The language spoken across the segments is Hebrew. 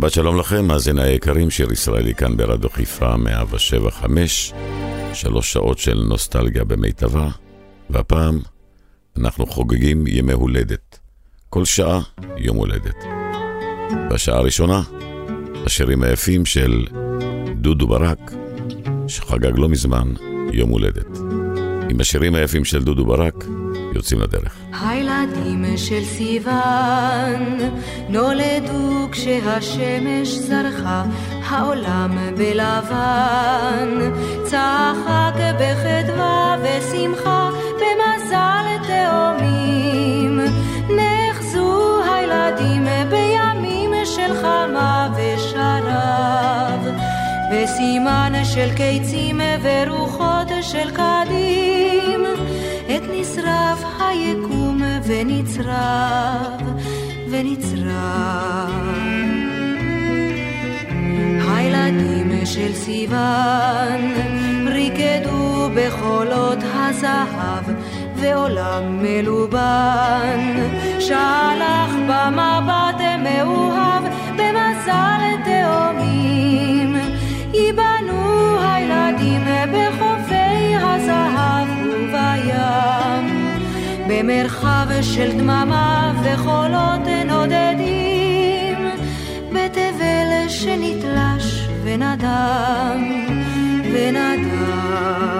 שבת שלום לכם, מאזיני היקרים, שיר ישראלי כאן ברדיו חיפה 175, שלוש שעות של נוסטלגיה במיטבה, והפעם אנחנו חוגגים ימי הולדת. כל שעה יום הולדת. בשעה הראשונה, השירים היפים של דודו ברק, שחגג לא מזמן יום הולדת. עם השירים היפים של דודו ברק, יוצאים לדרך. הילדים של סיוון נולדו כשהשמש זרחה, העולם בלבן. צחק בחדווה ושמחה, במזל תאומים. נחזו הילדים בימים של חמה ושרב. בסימן של קיצים ורוחות של קדים. עת נשרף היקום ונצרב ונצרב. הילדים של סיוון ריקדו בחולות הזהב ועולם מלובן. שלח במבט מאוהב במזל תאומים. ייבנו הילדים בחופי הזהב בים, במרחב של דממה וחולות נודדים, בתבל שנתלש ונדם, ונדם.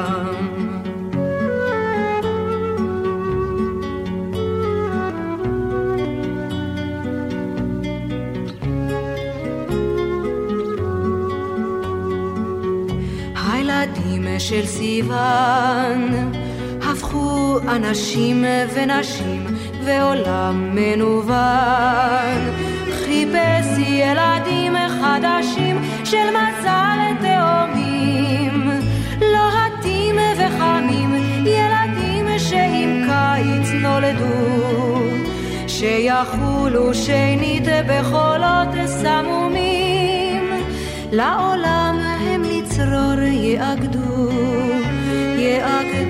הילדים של סיוון אנשים ונשים ועולם מנוון. חיפש ילדים חדשים של מזל תאומים לוהטים וחמים ילדים שעם קיץ נולדו. שיחולו שנית בחולות סמומים. לעולם הם לצרור יאגדו יאגדו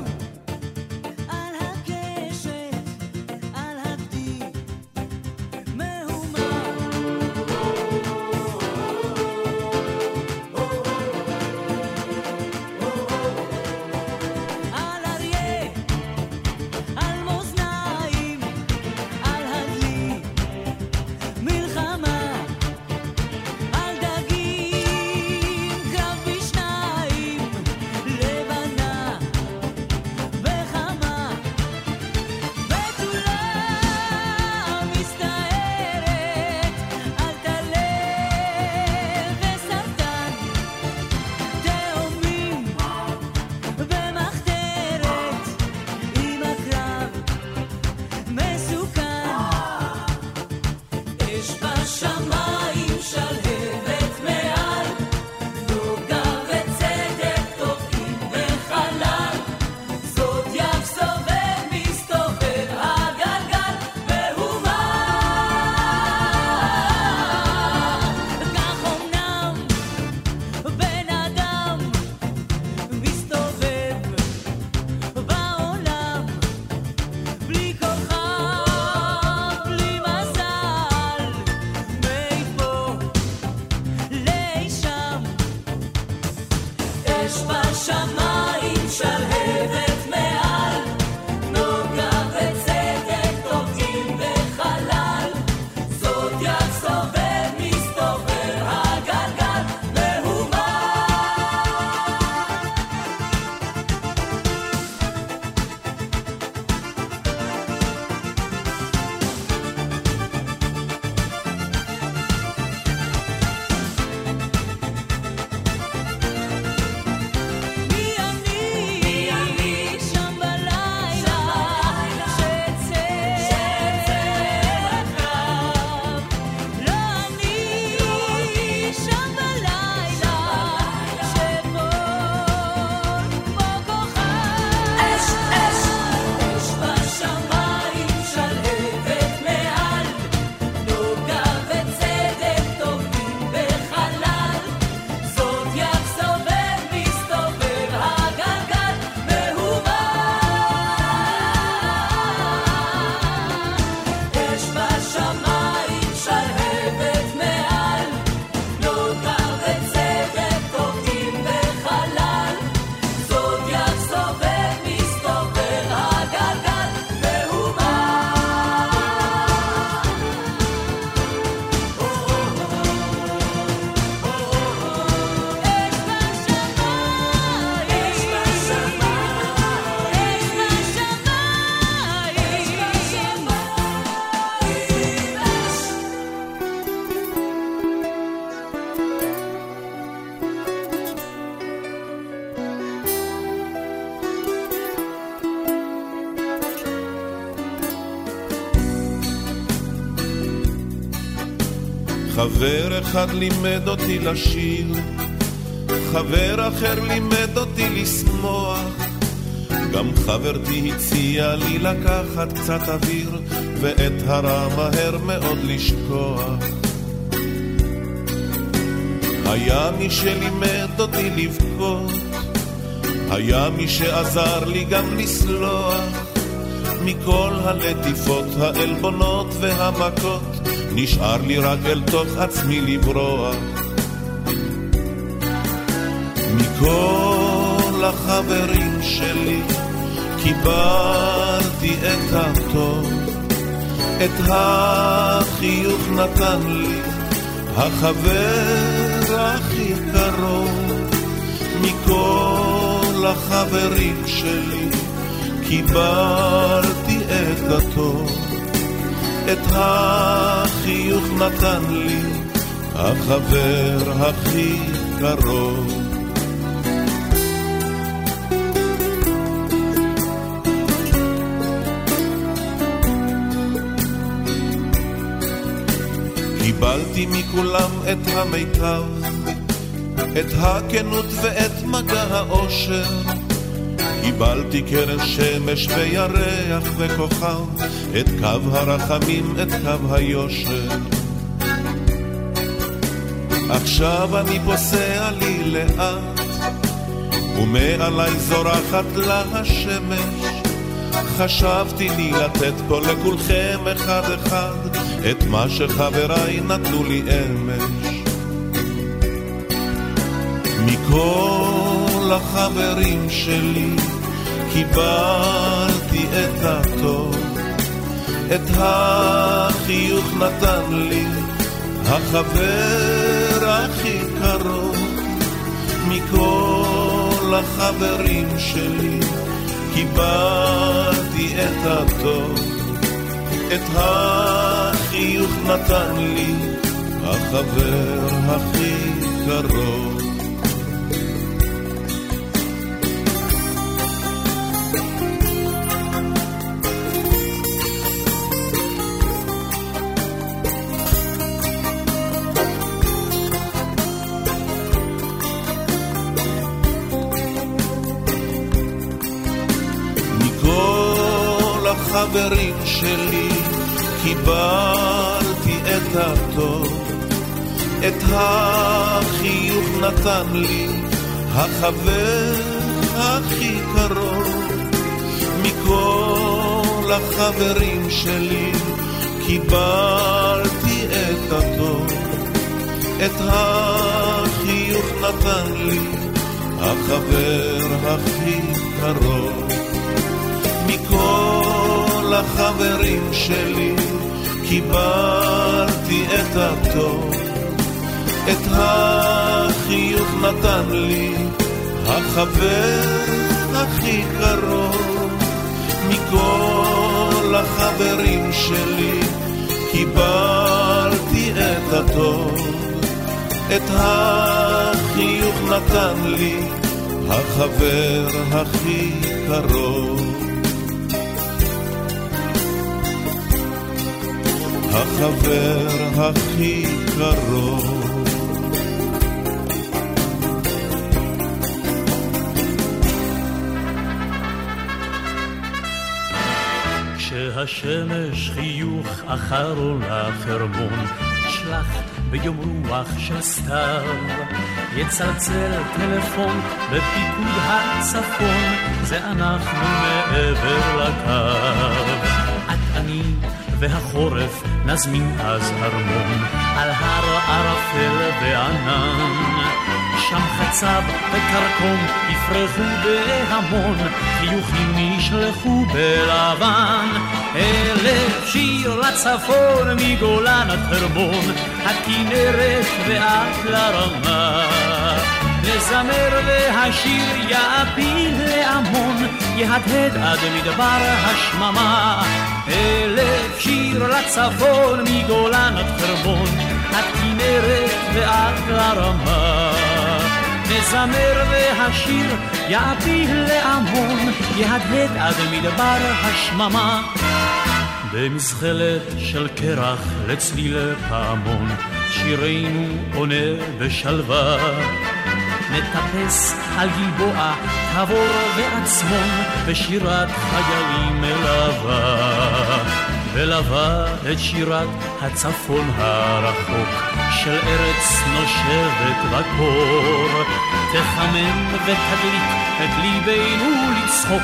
חבר אחד לימד אותי לשיר, חבר אחר לימד אותי לשמוח, גם חברתי הציעה לי לקחת קצת אוויר, ואת הרע מהר מאוד לשכוח. היה מי שלימד אותי לבכות, היה מי שעזר לי גם לסלוח, מכל הלטיפות, העלבונות והמכות. נשאר לי רק אל תוך עצמי לברוח. מכל החברים שלי קיבלתי את הטוב, את החיוך נתן לי החבר הכי קרוב. מכל החברים שלי קיבלתי את הטוב את החיוך נתן לי החבר הכי קרוב קיבלתי מכולם את המיטב, את הכנות ואת מגע האושר. קיבלתי קרן שמש וירח וכוכב, את קו הרחמים, את קו היושר. עכשיו אני פוסע לי לאט, ומעלי זורחת לה השמש. חשבתי לי לתת פה לכולכם אחד אחד את מה שחבריי נתנו לי אמש. מכל החברים שלי קיבלתי את הטוב, את החיוך נתן לי החבר הכי קרוב מכל החברים שלי קיבלתי את הטוב, את החיוך נתן לי החבר הכי קרוב. החברים שלי קיבלתי את הטוב, את החיוך נתן לי החבר הכי קרוב. מכל החברים שלי קיבלתי את הטוב, את החיוך נתן לי החבר הכי קרוב. מכל לחברים שלי, קיבלתי את הטוב, את החיוך נתן לי החבר הכי קרוב, מכל החברים שלי, קיבלתי את הטוב, את החיוך נתן לי החבר הכי קרוב. החבר הכי קרוב. כשהשמש חיוך אחר עולה חרמון, שלח ביום רוח של סתיו, יצלצל טלפון בפיקוד הצפון, זה אנחנו מעבר לקו. את אני והחורף נזמין אז הרמון על הר ערפל וענן. שם חצב וקרקום יפרחו בהמון, חיוכים ישלחו בלבן. אלף שיר לצפון מגולן עד חרמון, הכנרת ועד לרמה. לזמר והשיר יעפיל להמון, יהדהד עד מדבר השממה. אלף שיר לצפון מגולן עד חרמון, עד כנרת ועד לרמה. נזמר והשיר יעפיל להמון, יהדהד עד מדבר השממה. במזחלת של קרח לצליל פעמון, שירנו עונה בשלווה. נטפס על גלבוע, תבור ועצמון, בשירת חיילים מלווה. ולווה את שירת הצפון הרחוק, של ארץ נושבת בקור. תחמם ותדליק את ליבנו לצחוק,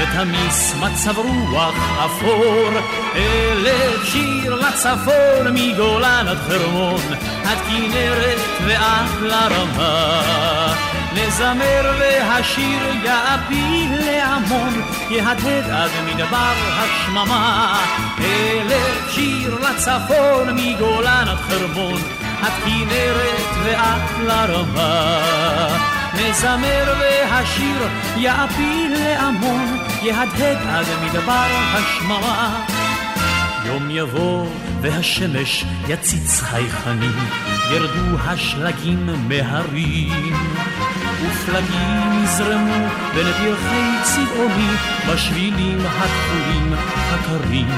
ותמיס מצב רוח אפור. אלף שיר לצפון מגולן עד חרמון, עד כנרת ועד לרמה. נזמר והשיר יעפיל להמון, יהדהד עד מדבר השממה. אלף שיר לצפון מגולן עד חרמון, את כנרת ואת לרמה. נזמר והשיר יעפיל להמון, יהדהד עד מדבר השממה. יום יבוא והשמש יציץ חייכנים, ירדו השלגים מהרים. ופלגים יזרמו בין פרחי צבעוני בשבילים הכחולים הקרים.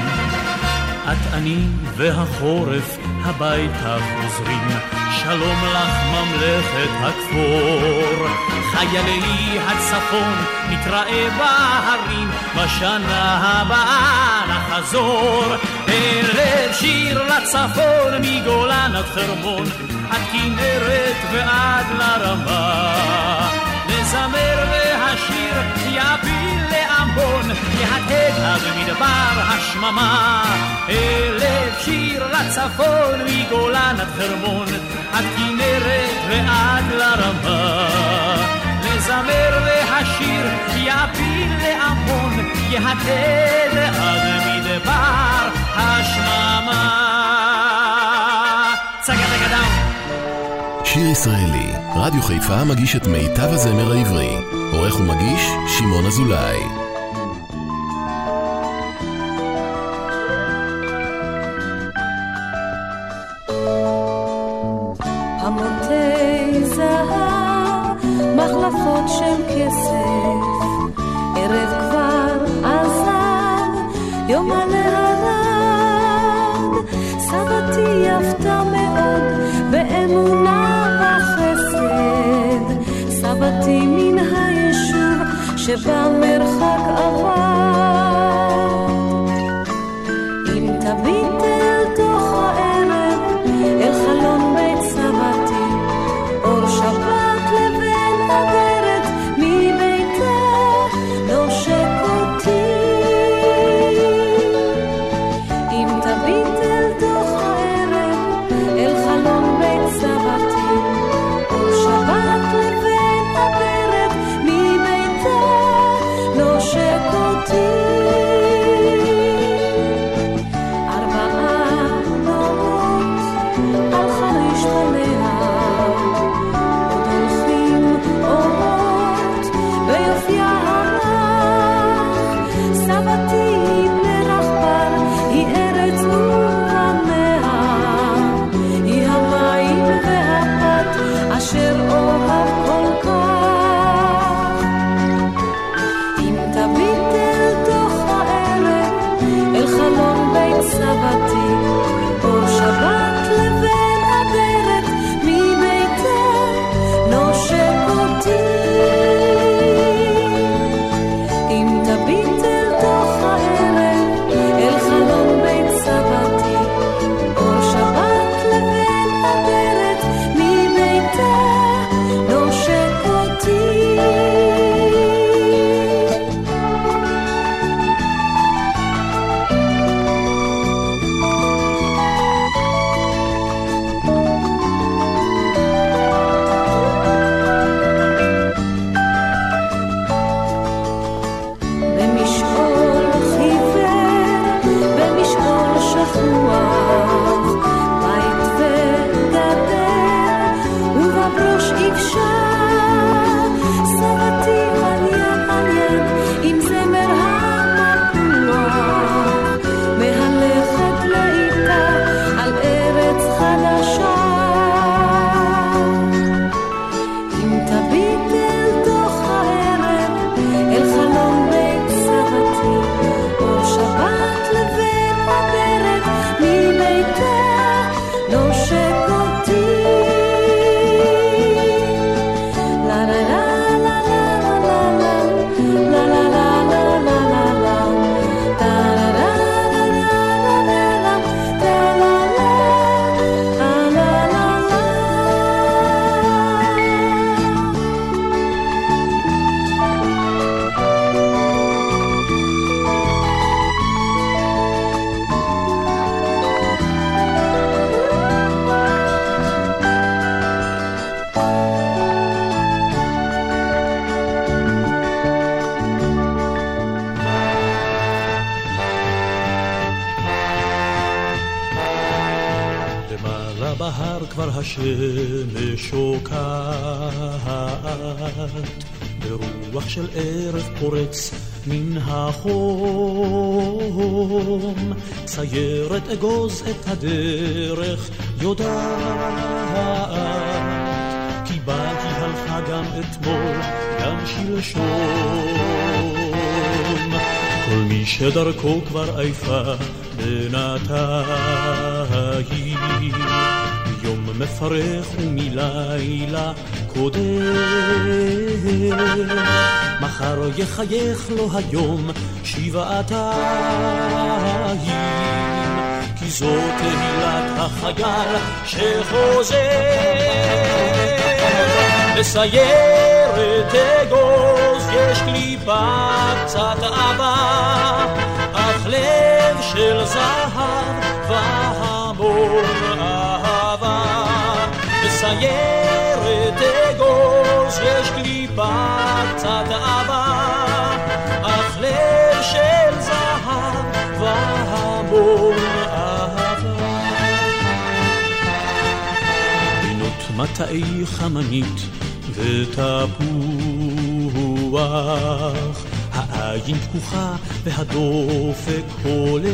את אני והחורף הביתה חוזרים, שלום לך ממלכת הכפור. חיילי הצפון נתראה בהרים, בשנה הבאה נחזור. ערב שיר לצפון מגולן עד חרמון, עד כנרת ועד לרמה. נזמר והשיר יפיל לעמון, יהדהד עד מדבר השממה. אלף שיר לצפון מגולן עד חרמון, עד כנרת ועד לרמה. נזמר והשיר יפיל לעמון, יהדהד עד מדבר השממה. שיר ישראלי, רדיו חיפה מגיש את מיטב הזמר העברי. עורך ומגיש, שמעון אזולאי. השמש שוקעת, ברוח של ערב פורץ מן החום. ציירת אגוז את הדרך יודעת, כי בה היא הלכה גם אתמול, גם שלשום. כל מי שדרכו כבר עייפה בינתיים, מפרך ומלילה קודם. מחר יחייך לו היום שבעתיים, כי זאת תהילת החייל שחוזר. בסיירת אגוז יש קליפה קצת עבה, אך לב של זהב והמון בסיירת אגוז יש קליפה קצת עבה, אך לב של זהב והמון אהבה. בינות מטעי חמנית ותפוח, העין פקוחה והדופק הולם.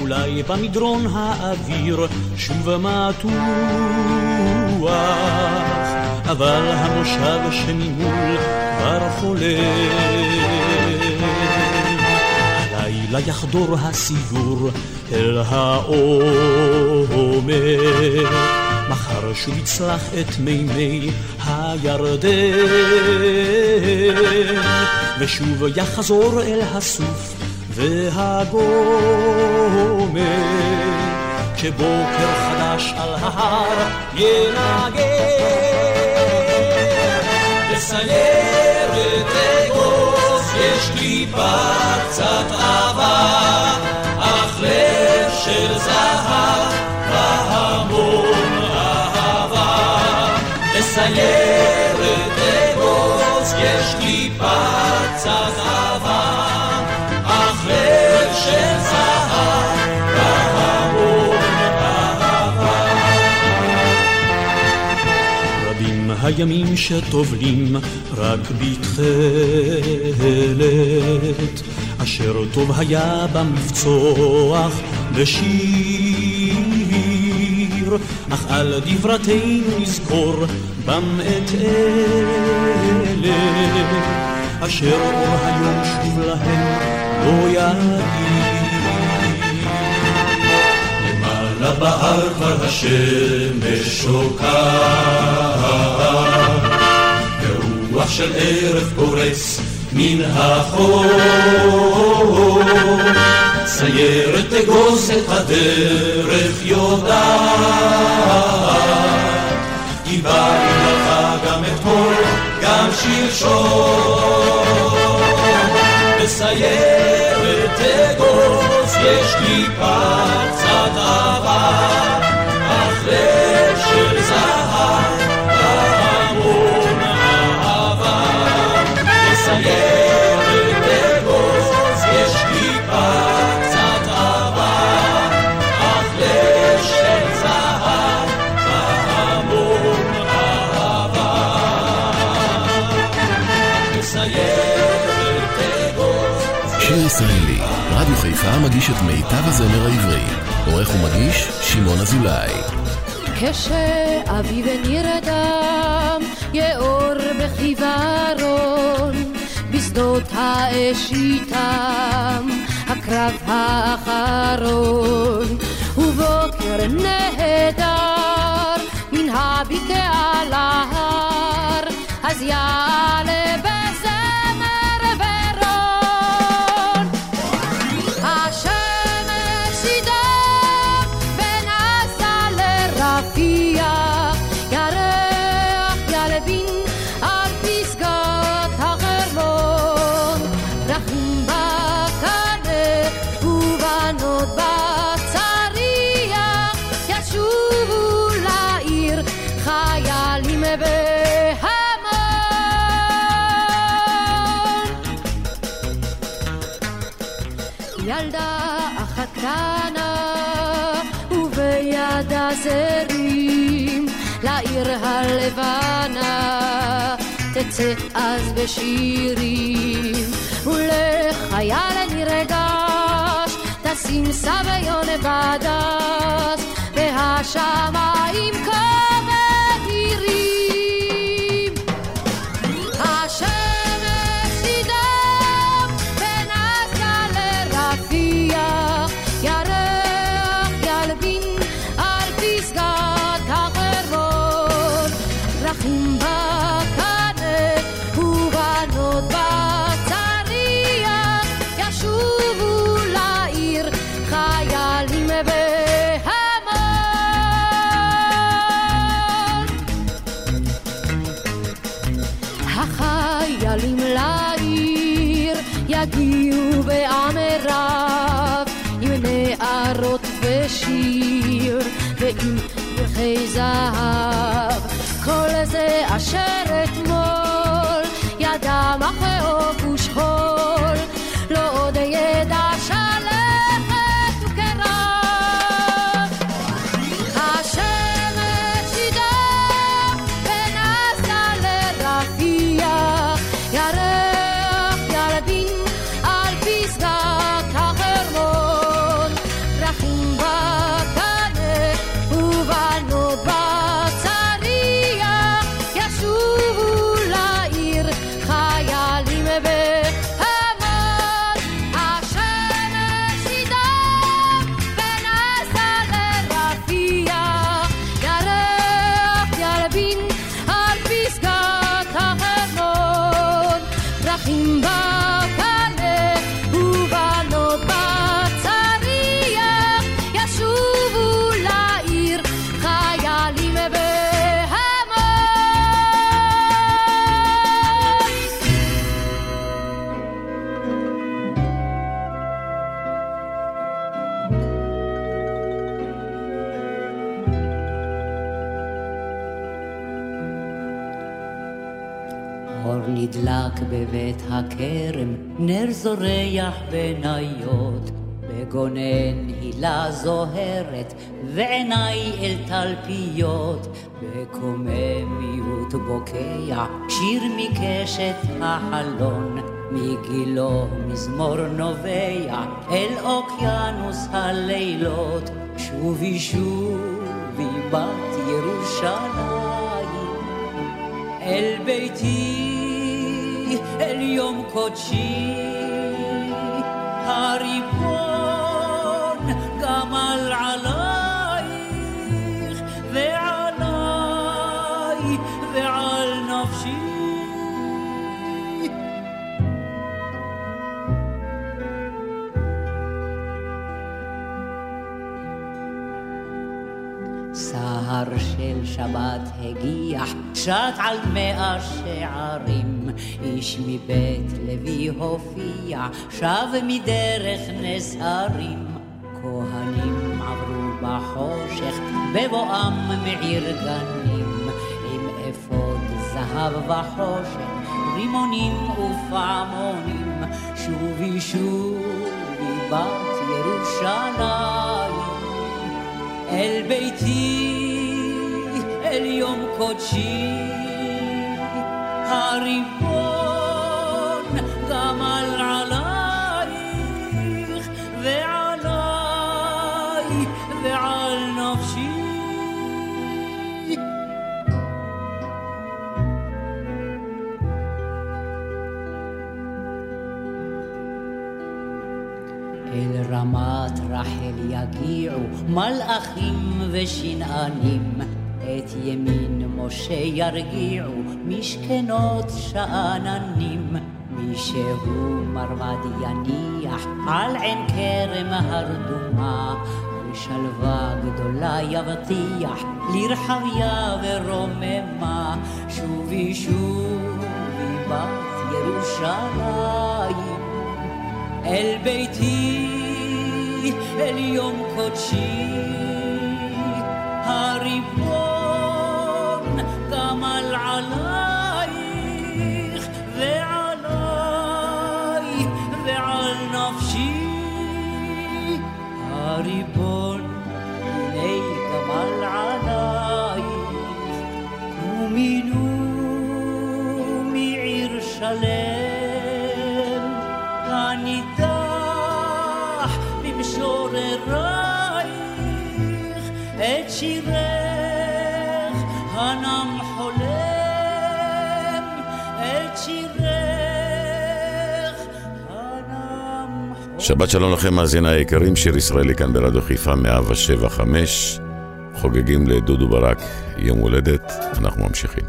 אולי במדרון האוויר שוב מתוח, אבל המושב שממול כבר חולם. הלילה יחדור הסיור אל העומר. מחר שוב יצלח את מימי הירדן, ושוב יחזור אל הסוף והגומר, כשבוקר חדש על ההר ינגן. בסיירת אגוז יש קליפה קצת עבה, אך לב של זהב והמון אהבה. בסיירת אגוז יש קליפה קצת עבה, הימים שטובלים רק בתכלת, אשר טוב היה במבצוח בשיר, אך על דברתנו נזכור בם את אלה, אשר אור היום שוב להם לא יגיד. למעלה בהר כבר השמש שוקעת, ברוח של ערב פורץ מן החור. סיירת אגוז את הדרך יודעת, כי בא לך גם אתמול, גם שלשום. בסיירת אגוז יש קליפה קצת חיפה מגיש את מיטב הזמר העברי. עורך ומגיש, שמעון אזולאי. כשאביב נרדם, יאור בחיוורון, בשדות האש איתם, הקרב האחרון. ובוקר נהדר, מן הבקעה להר, אז יעלה בזמר לעיר הלבנה תצא אז בשירים. ולחייל נרגש תשים סביון בדש והשמיים כבהירים ועם פרחי זהב כל זה אשר אתמול ידע מחאוף נדלק בבית הכרם, נר זורח בניות, בגונן הילה זוהרת, ועיניי אל תלפיות, בקוממיות בוקע, שיר מקשת החלון, מגילו מזמור נובע, אל אוקיינוס הלילות, שובי שובי בת ירושלים. אל ביתי, אל יום קודשי, הריבון גמל עלייך ועליי ועל נפשי. סהר של שבת הגיח, שט על מאה שערים. איש מבית לוי הופיע, שב מדרך נס הרים. כהנים עברו בחושך, בבואם מעיר גנים. עם אפוד זהב וחושך, רימונים ופעמונים. שובי שובי בת ירושלים. אל ביתי, אל יום קודשי, הריבון גמל עלייך ועליי ועל נפשי. אל רמת רחל יגיעו מלאכים ושנענים, את ימין משה ירגיעו משכנות שאננים. מי שהוא מרמד יניח על עין כרם הרדומה, ושלווה גדולה יבטיח לרחביה ורוממה. שובי שובי בת ירושלים אל ביתי, אל יום קודשי, הריבון שבת שלום לכם, מאזיני היקרים, שיר ישראלי כאן ברדיו חיפה 175. חוגגים לדודו ברק יום הולדת, אנחנו ממשיכים.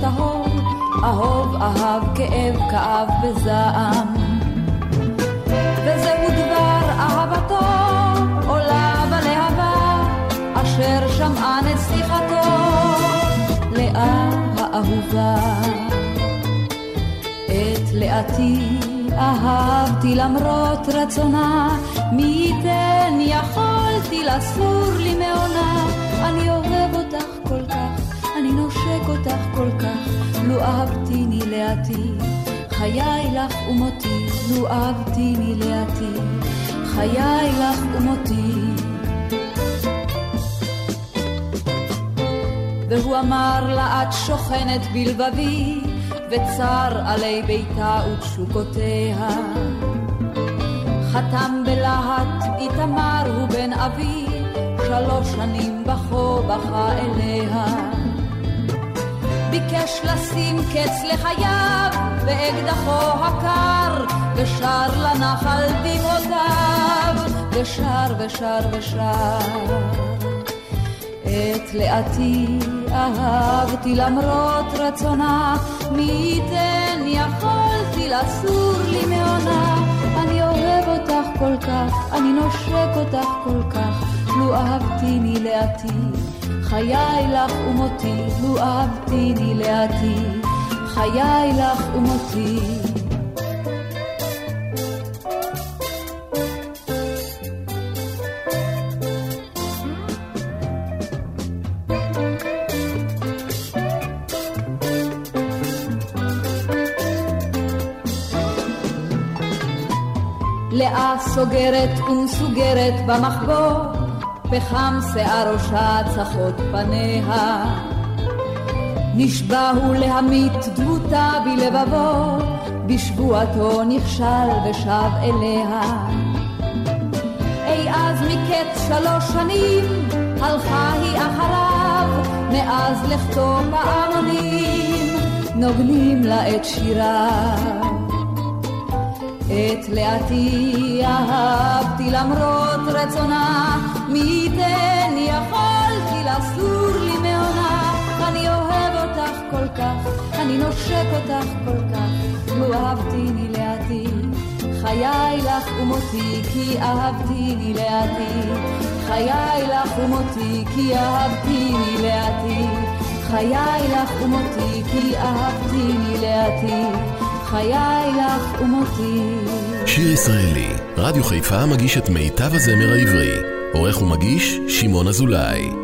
טהור אהוב אהב כאב כאב בזעם. וזהו דבר אהבתו, עולה בלהבה, אשר שמעה נסיכתו, לאה האהובה. את לאתי אהבתי למרות רצונה, מי ייתן יכולתי לסור לי מעונה. אני אוהב כך, אני נושק אותך כל כך, לו אהבתיני לאתי. חיי לך ומותי, לו אהבתיני לאתי. חיי לך ומותי. והוא אמר לה את שוכנת בלבבי, וצר עלי ביתה ותשוקותיה. חתם בלהט איתמר הוא בן אבי, שלוש שנים בכו בכה אליה. ביקש לשים קץ לחייו, באקדחו הקר, ושר לנחל דמעותיו, ושר ושר ושר. את לאתי אהבתי למרות רצונה, מי ייתן יכולתי לסור לי מעונה. אני אוהב אותך כל כך, אני נושק אותך כל כך, לו אהבתיני לאתי. חיי לך ומותי, לו אהבתיני לאתי. חיי לך ומותי. לאה סוגרת ומסוגרת במחבוא, פחם שיער ראשה צחות פניה. נשבע הוא להמית דמותה בלבבו, בשבועתו נכשל ושב אליה. אי אז מקץ שלוש שנים, הלכה היא אחריו, מאז לכתו פעמונים, נוגנים לה את שיריו. את לאתי אהבתי למרות רצונה, מי ייתן יכולתי לסור לי מעונה. אני אוהב אותך כל כך, אני נושק אותך כל כך, לו אהבתיני לאתי. חיי לך ומותי כי אהבתיני לאתי. חיי לך ומותי כי אהבתיני לאתי. חיי לך ומותי כי אהבתיני לאתי. חיי לך ומותי. שיר ישראלי, רדיו חיפה מגיש את מיטב הזמר העברי. עורך ומגיש, שמעון אזולאי.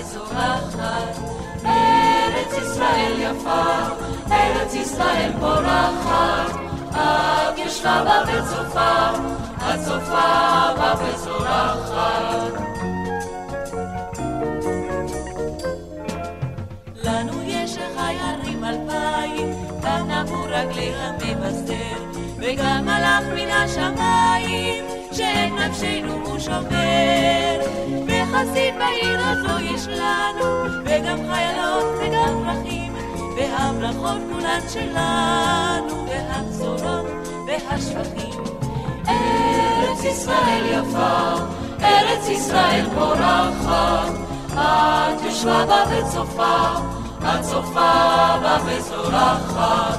משוחחת, ארץ ישראל יפה, ארץ ישראל פורחת, את ישבה בה וצופה, את צופה בה וזורחת. לנו יש החי הרים אלפיים, כאן עבור רגלי המבשר, וגם הלך מן השמיים, שאת נפשנו הוא שומר. חסיד בעיר הזו יש לנו, וגם חיילות וגם פרחים, והברכות כולן שלנו, והבשורות והשפכים. ארץ ישראל יפה, ארץ ישראל פורחת, את יושבה בה וצופה, את צופה בה וזורחת.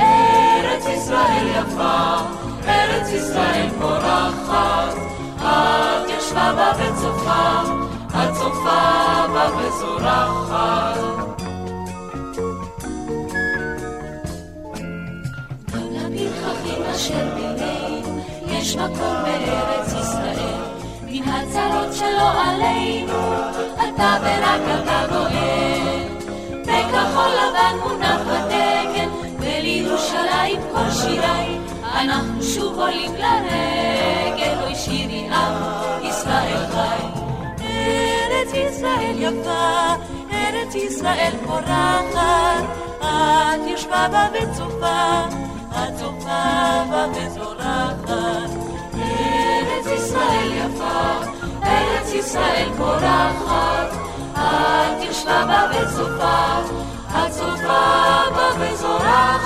ארץ ישראל יפה, ארץ ישראל פורחת. את ישבה בה וצופה, את צופה בה וזורחת. גם לפרחחים אשר בינינו, יש מקום בארץ ישראל. מן הצרות שלא עלינו, אתה ורק אתה גואל. בכחול לבן מונח בתקן, ולירושלים כל שירי, אנחנו שוב עולים לרגל. ישראל יפה, ארץ ישראל פורחת, את ישבה בה וצופה, את צופה בה וזורחת. ארץ ישראל יפה, ארץ ישראל פורחת, את ישבה בה וצופה, את צופה בה וזורחת.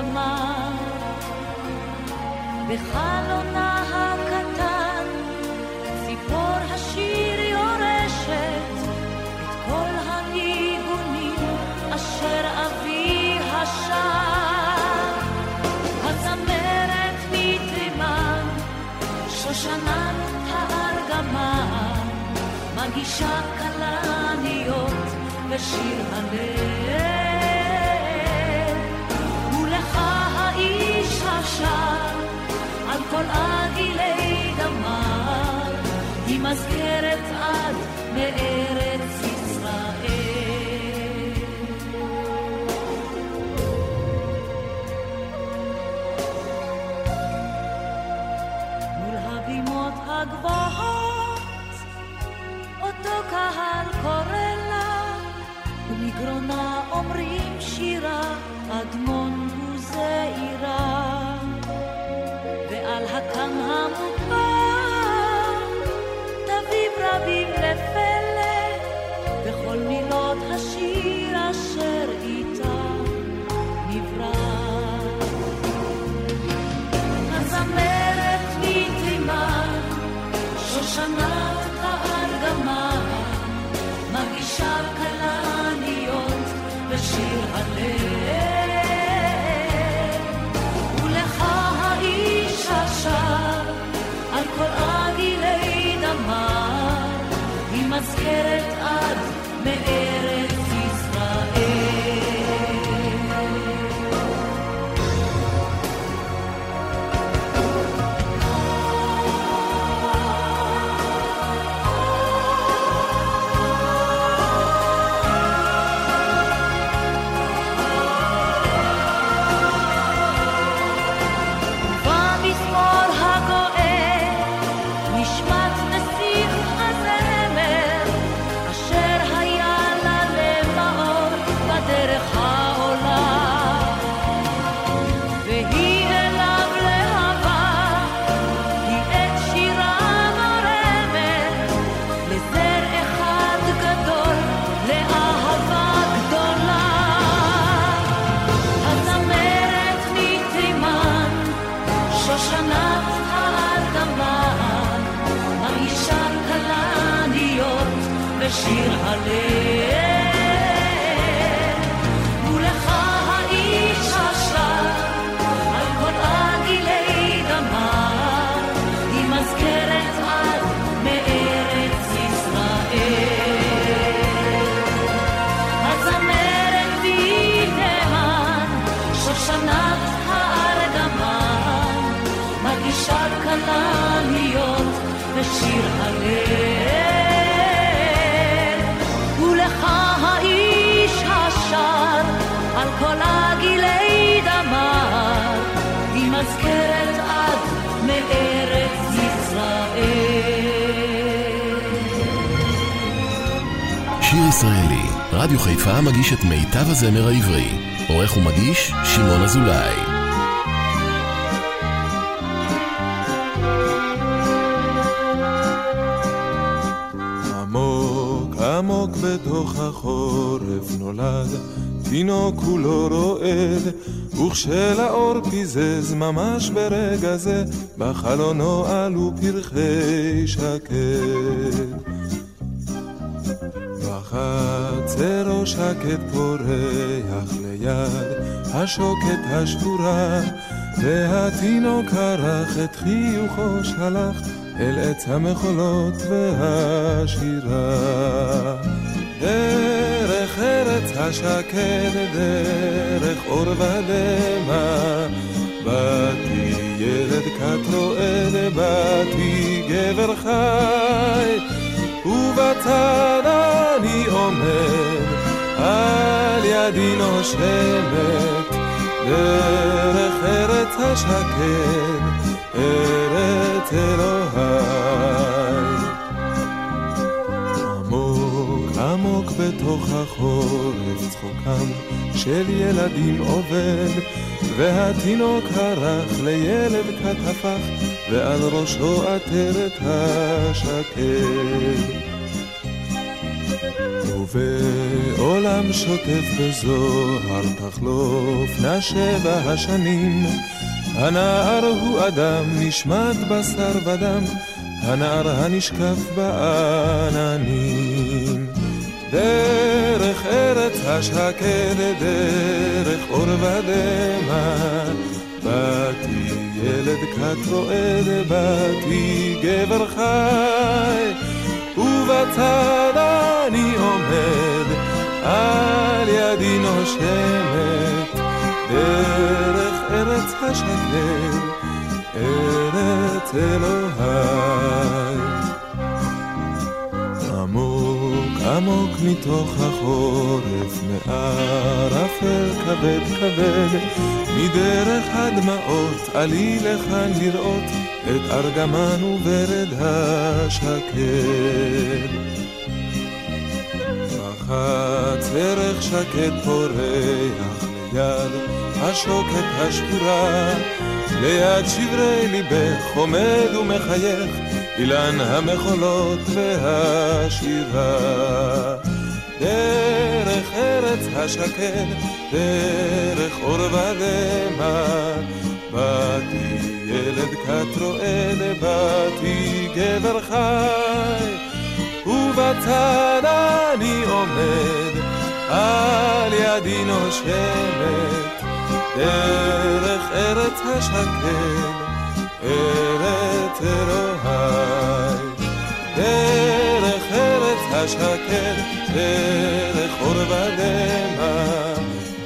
עגילי דמה. בחלונה הקטן ציפור השיר יורשת את כל הניגונים אשר אבי השר. הזמרת מתימן, שושנת הארגמן, מגישה כלניות ושיר הלב. שר על כל עגילי דמר, היא מזכרת עד מארץ חיפה מגיש את מיטב הזמר העברי. עורך ומגיש, שמעון אזולאי. עמוק בתוך החורף נולד, תינוק כולו רועד, וכשלאור פיזז ממש ברגע זה, בחלונו עלו פרחי שקד. בחצרו שקט פורח ליד השוקת השבורה, והתינוק ערך את חיוכו שלח אל עץ המחולות והשירה. דרך ארץ השקד, דרך אור ודמע, באתי ילד כת רועד, באתי גבר חי, ובצד אני עומד, על ידי נושמת, דרך ארץ השקד. ארץ אלוהי. עמוק עמוק בתוך החורף צחוקם של ילדים עובד, והתינוק הרך לילד כתפך, ועל ראשו עטרת השקד. ובעולם שוטף בזוהר תחלופנה שבע השנים. הנער הוא אדם, נשמט בשר ודם, הנער הנשקף בעננים. דרך ארץ השקד, דרך אור ודמע, באתי ילד כת רועד, באתי גבר חי, ארץ אלוהי. עמוק עמוק מתוך החורף, מערפל כבד כבד, מדרך הדמעות עלי לכאן לראות את ארגמן וברד השקד. בחץ ערך שקט פורח ליד השוקת השחורה, ליד שברי ליבך עומד ומחייך אילן המחולות והשירה. דרך ארץ השקד, דרך אור ודמע, באתי ילד כת רועד, באתי גבר חי, ובצד אני עומד, על ידי נושמת, דרך ארץ השקד. ארץ אלוהי. דרך ארץ השקר, דרך אור ודמע,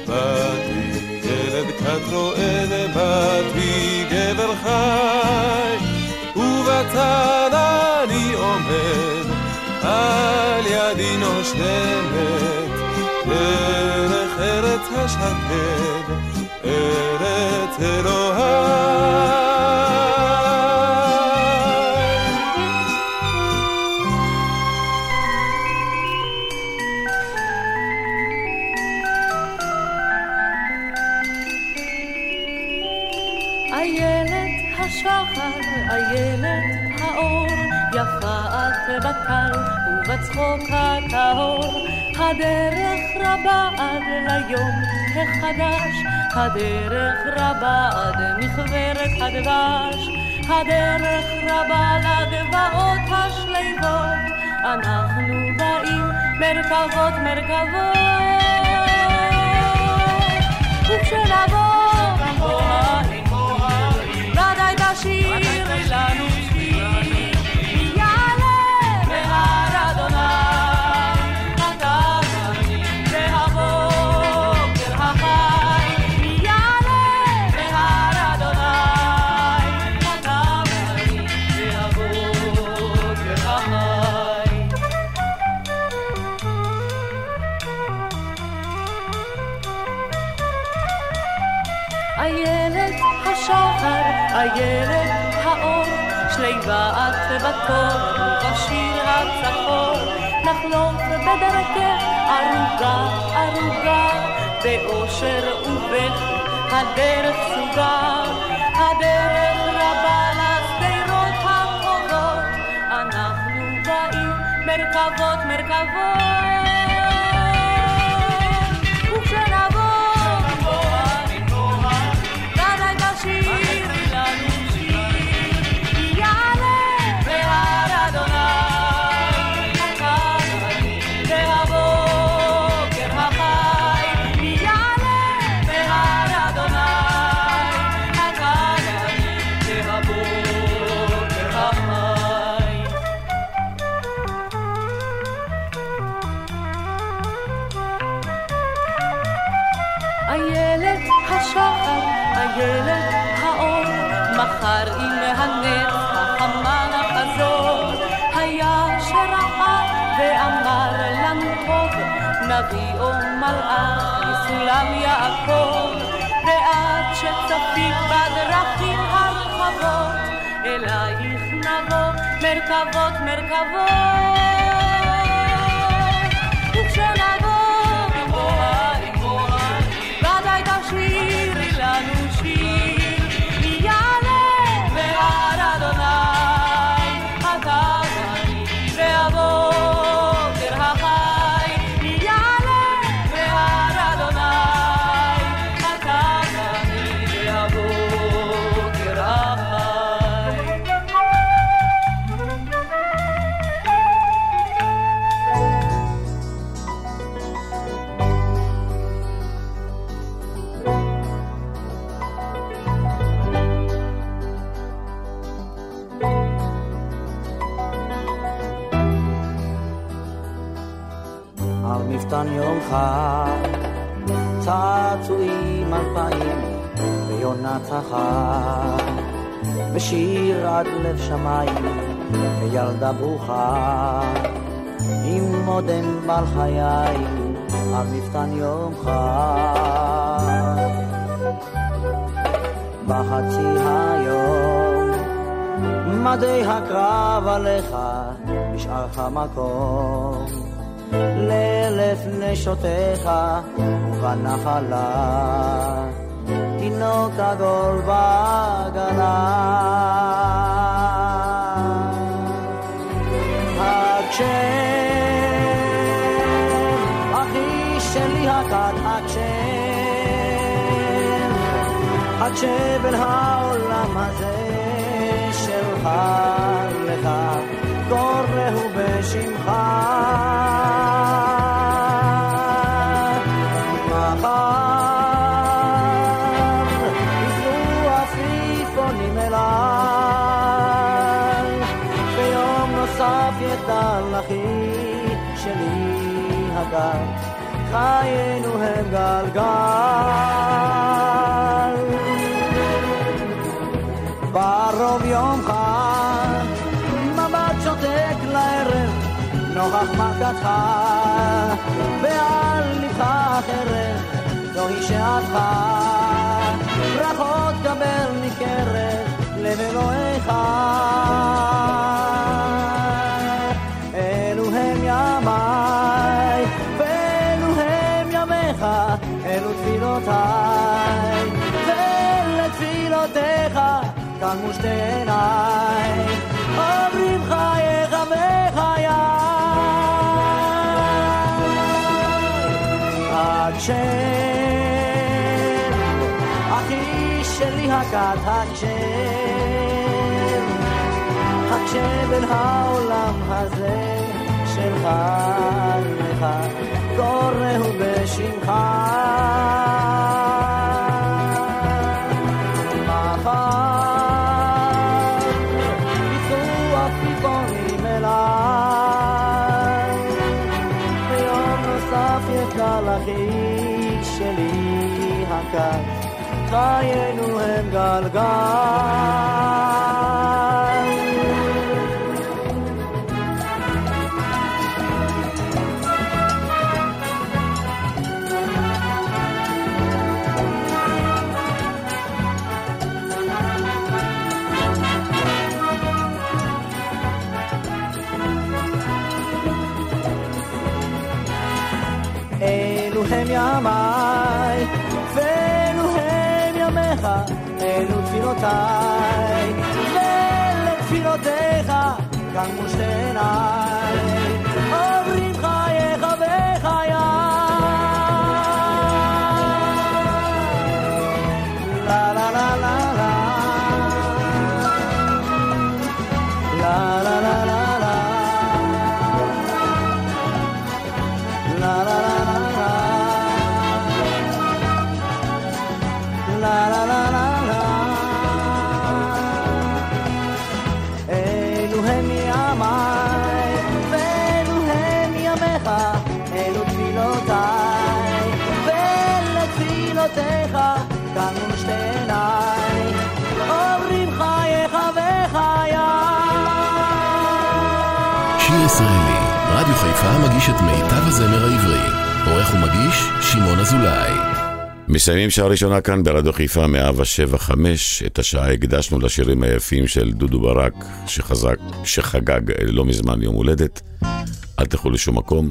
באתי ילד כת רועד, באתי גבר חי, ובצד אני עומד, על ידי נושמת, דרך ארץ השקר, ארץ אלוהי. איילת האור, יפה את בטל ובצחוק הטהור. הדרך רבה עד ליום החדש, הדרך רבה עד מכוורת הדבש, הדרך רבה לגבעות השליבות, אנחנו באים מרכבות מרכבות. וכשנבוא את בתור ובשיר הצחור, נחלוף בדרכך ערוגה, ערוגה, באושר ובכי הדרך סוגה, הדרך רבה לשדרות החובות, אנחנו באים מרכבות, מרכבות. הנץ החמה נחזור. היה שראה ואמר לנו טוב, נביא או מלאך מסולם יעקב. ואת שצפית בדרכים הרחבות, אלייך נבוא מרכבות מרכבות. וכשנבוא אחת, ושיר עד לב שמיים וילדה ברוכה, עם מודם בעל חיי על מפתן חג. בחצי היום מדי הקרב עליך נשאר המקום. לאלף נשותיך ובנחלה תינוק עגול בעגלה הקשב אחי שלי הכת הקשב הקשב אל העולם הזה שלך לך קוראו בשמך החרב זוהי שעתך. ברכות קבל מקרב לב אלוהיך. אלו הם ימיי ואלו הם ימיך אלו תפילותיי. ולתפילותיך קמו שתי עיניי הקשב אחי שלי הכת הקשב הקשב אל העולם הזה שלך לך קוראו בשמך ka, tayo nuhem galgal. חיפה מגיש את מיטב הזמר העברי. עורך ומגיש, שמעון אזולאי. מסיימים שעה ראשונה כאן ברדיו חיפה 175. את השעה הקדשנו לשירים היפים של דודו ברק, שחזק, שחגג לא מזמן יום הולדת. אל תלכו לשום מקום,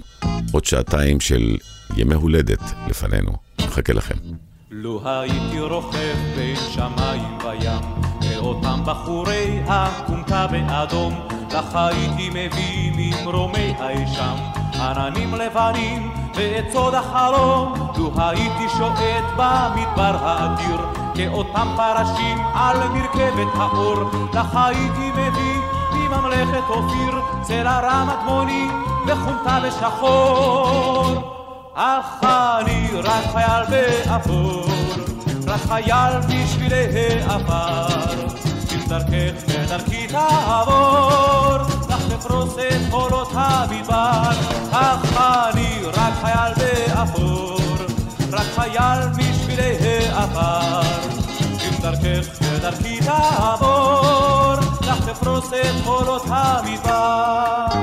עוד שעתיים של ימי הולדת לפנינו. מחכה לכם. לו הייתי רוכב בין שמיים וים, ואותם בחורי הכומתה באדום, לך הייתי מביא ממרומי האשם, עננים לבנים ואת סוד החלום, לו הייתי שועט במדבר האדיר, כאותם פרשים על מרכבת האור, לך הייתי מביא מממלכת אופיר, צלע רמת מוני וחומתה בשחור. אך אני רק חייל באפור, רק חייל בשבילי העבר. אם דרכך ודרכי תעבור, افروسه تولو تابیبار افخانی رکایل به افور رکایل میشویره افار این در که در کتابور لخت افروسه تولو تابیبار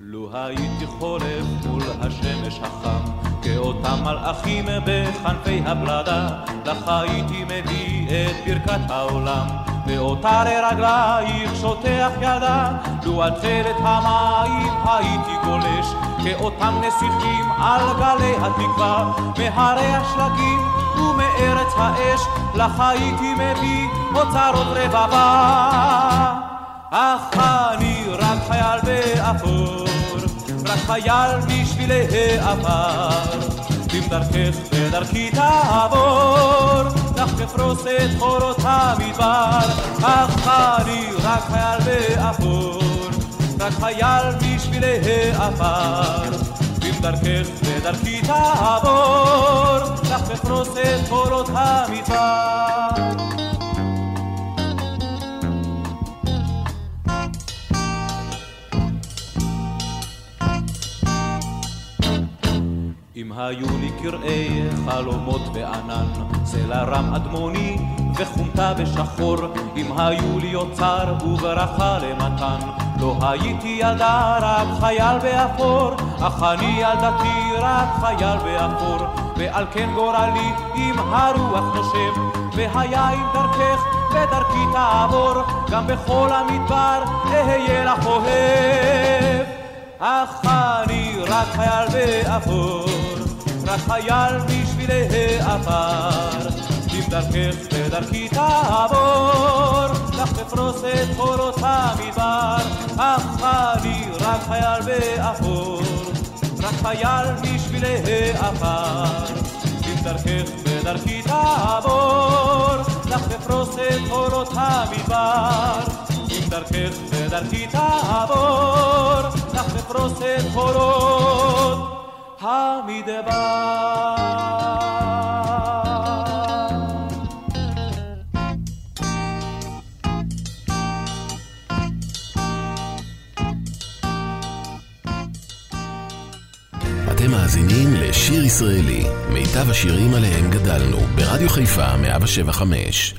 לו הייתי חולה כאותם מלאכים בכנפי הפלדה, לך הייתי מביא את ברכת העולם, ואותה לרגלייך שוטח ידה, לו תכלת המים הייתי גולש, כאותם נסיכים על גלי התקווה, מהרי השלגים ומארץ האש, לך הייתי מביא אוצרות רבבה. אך אני רק חייל באפור רק חייל בשבילי העבר. אם דרכך ודרכי תעבור, לך תפרוס את חורות המדבר. אך אני רק חייל באפור, רק חייל בשבילי העבר. אם דרכך ודרכי תעבור, לך תפרוס את חורות המדבר. היו לי קרעי חלומות וענן, סלע רם אדמוני וחומתה בשחור, אם היו לי אוצר וברכה למתן, לא הייתי ילדה רק חייל באפור, אך אני ילדתי רק חייל באפור, ועל כן גורלי אם הרוח נושם, והיין דרכך ודרכי תעבור, גם בכל המדבר אהיה לך אוהב. אך אני רק חייל באפור, רק חייל בשבילי העבר. אם דרכך ודרכי תעבור, לך תפרוס את חורות המדבר. אך אני רק חייל באפור, רק חייל בשבילי העבר. אם דרכך ודרכי תעבור, לך תפרוס את חורות המדבר. אם דרכך ודרכי תעבור, לך תפרוס את חורות המדבר. אתם מאזינים לשיר ישראלי, מיטב השירים עליהם גדלנו, ברדיו חיפה 175.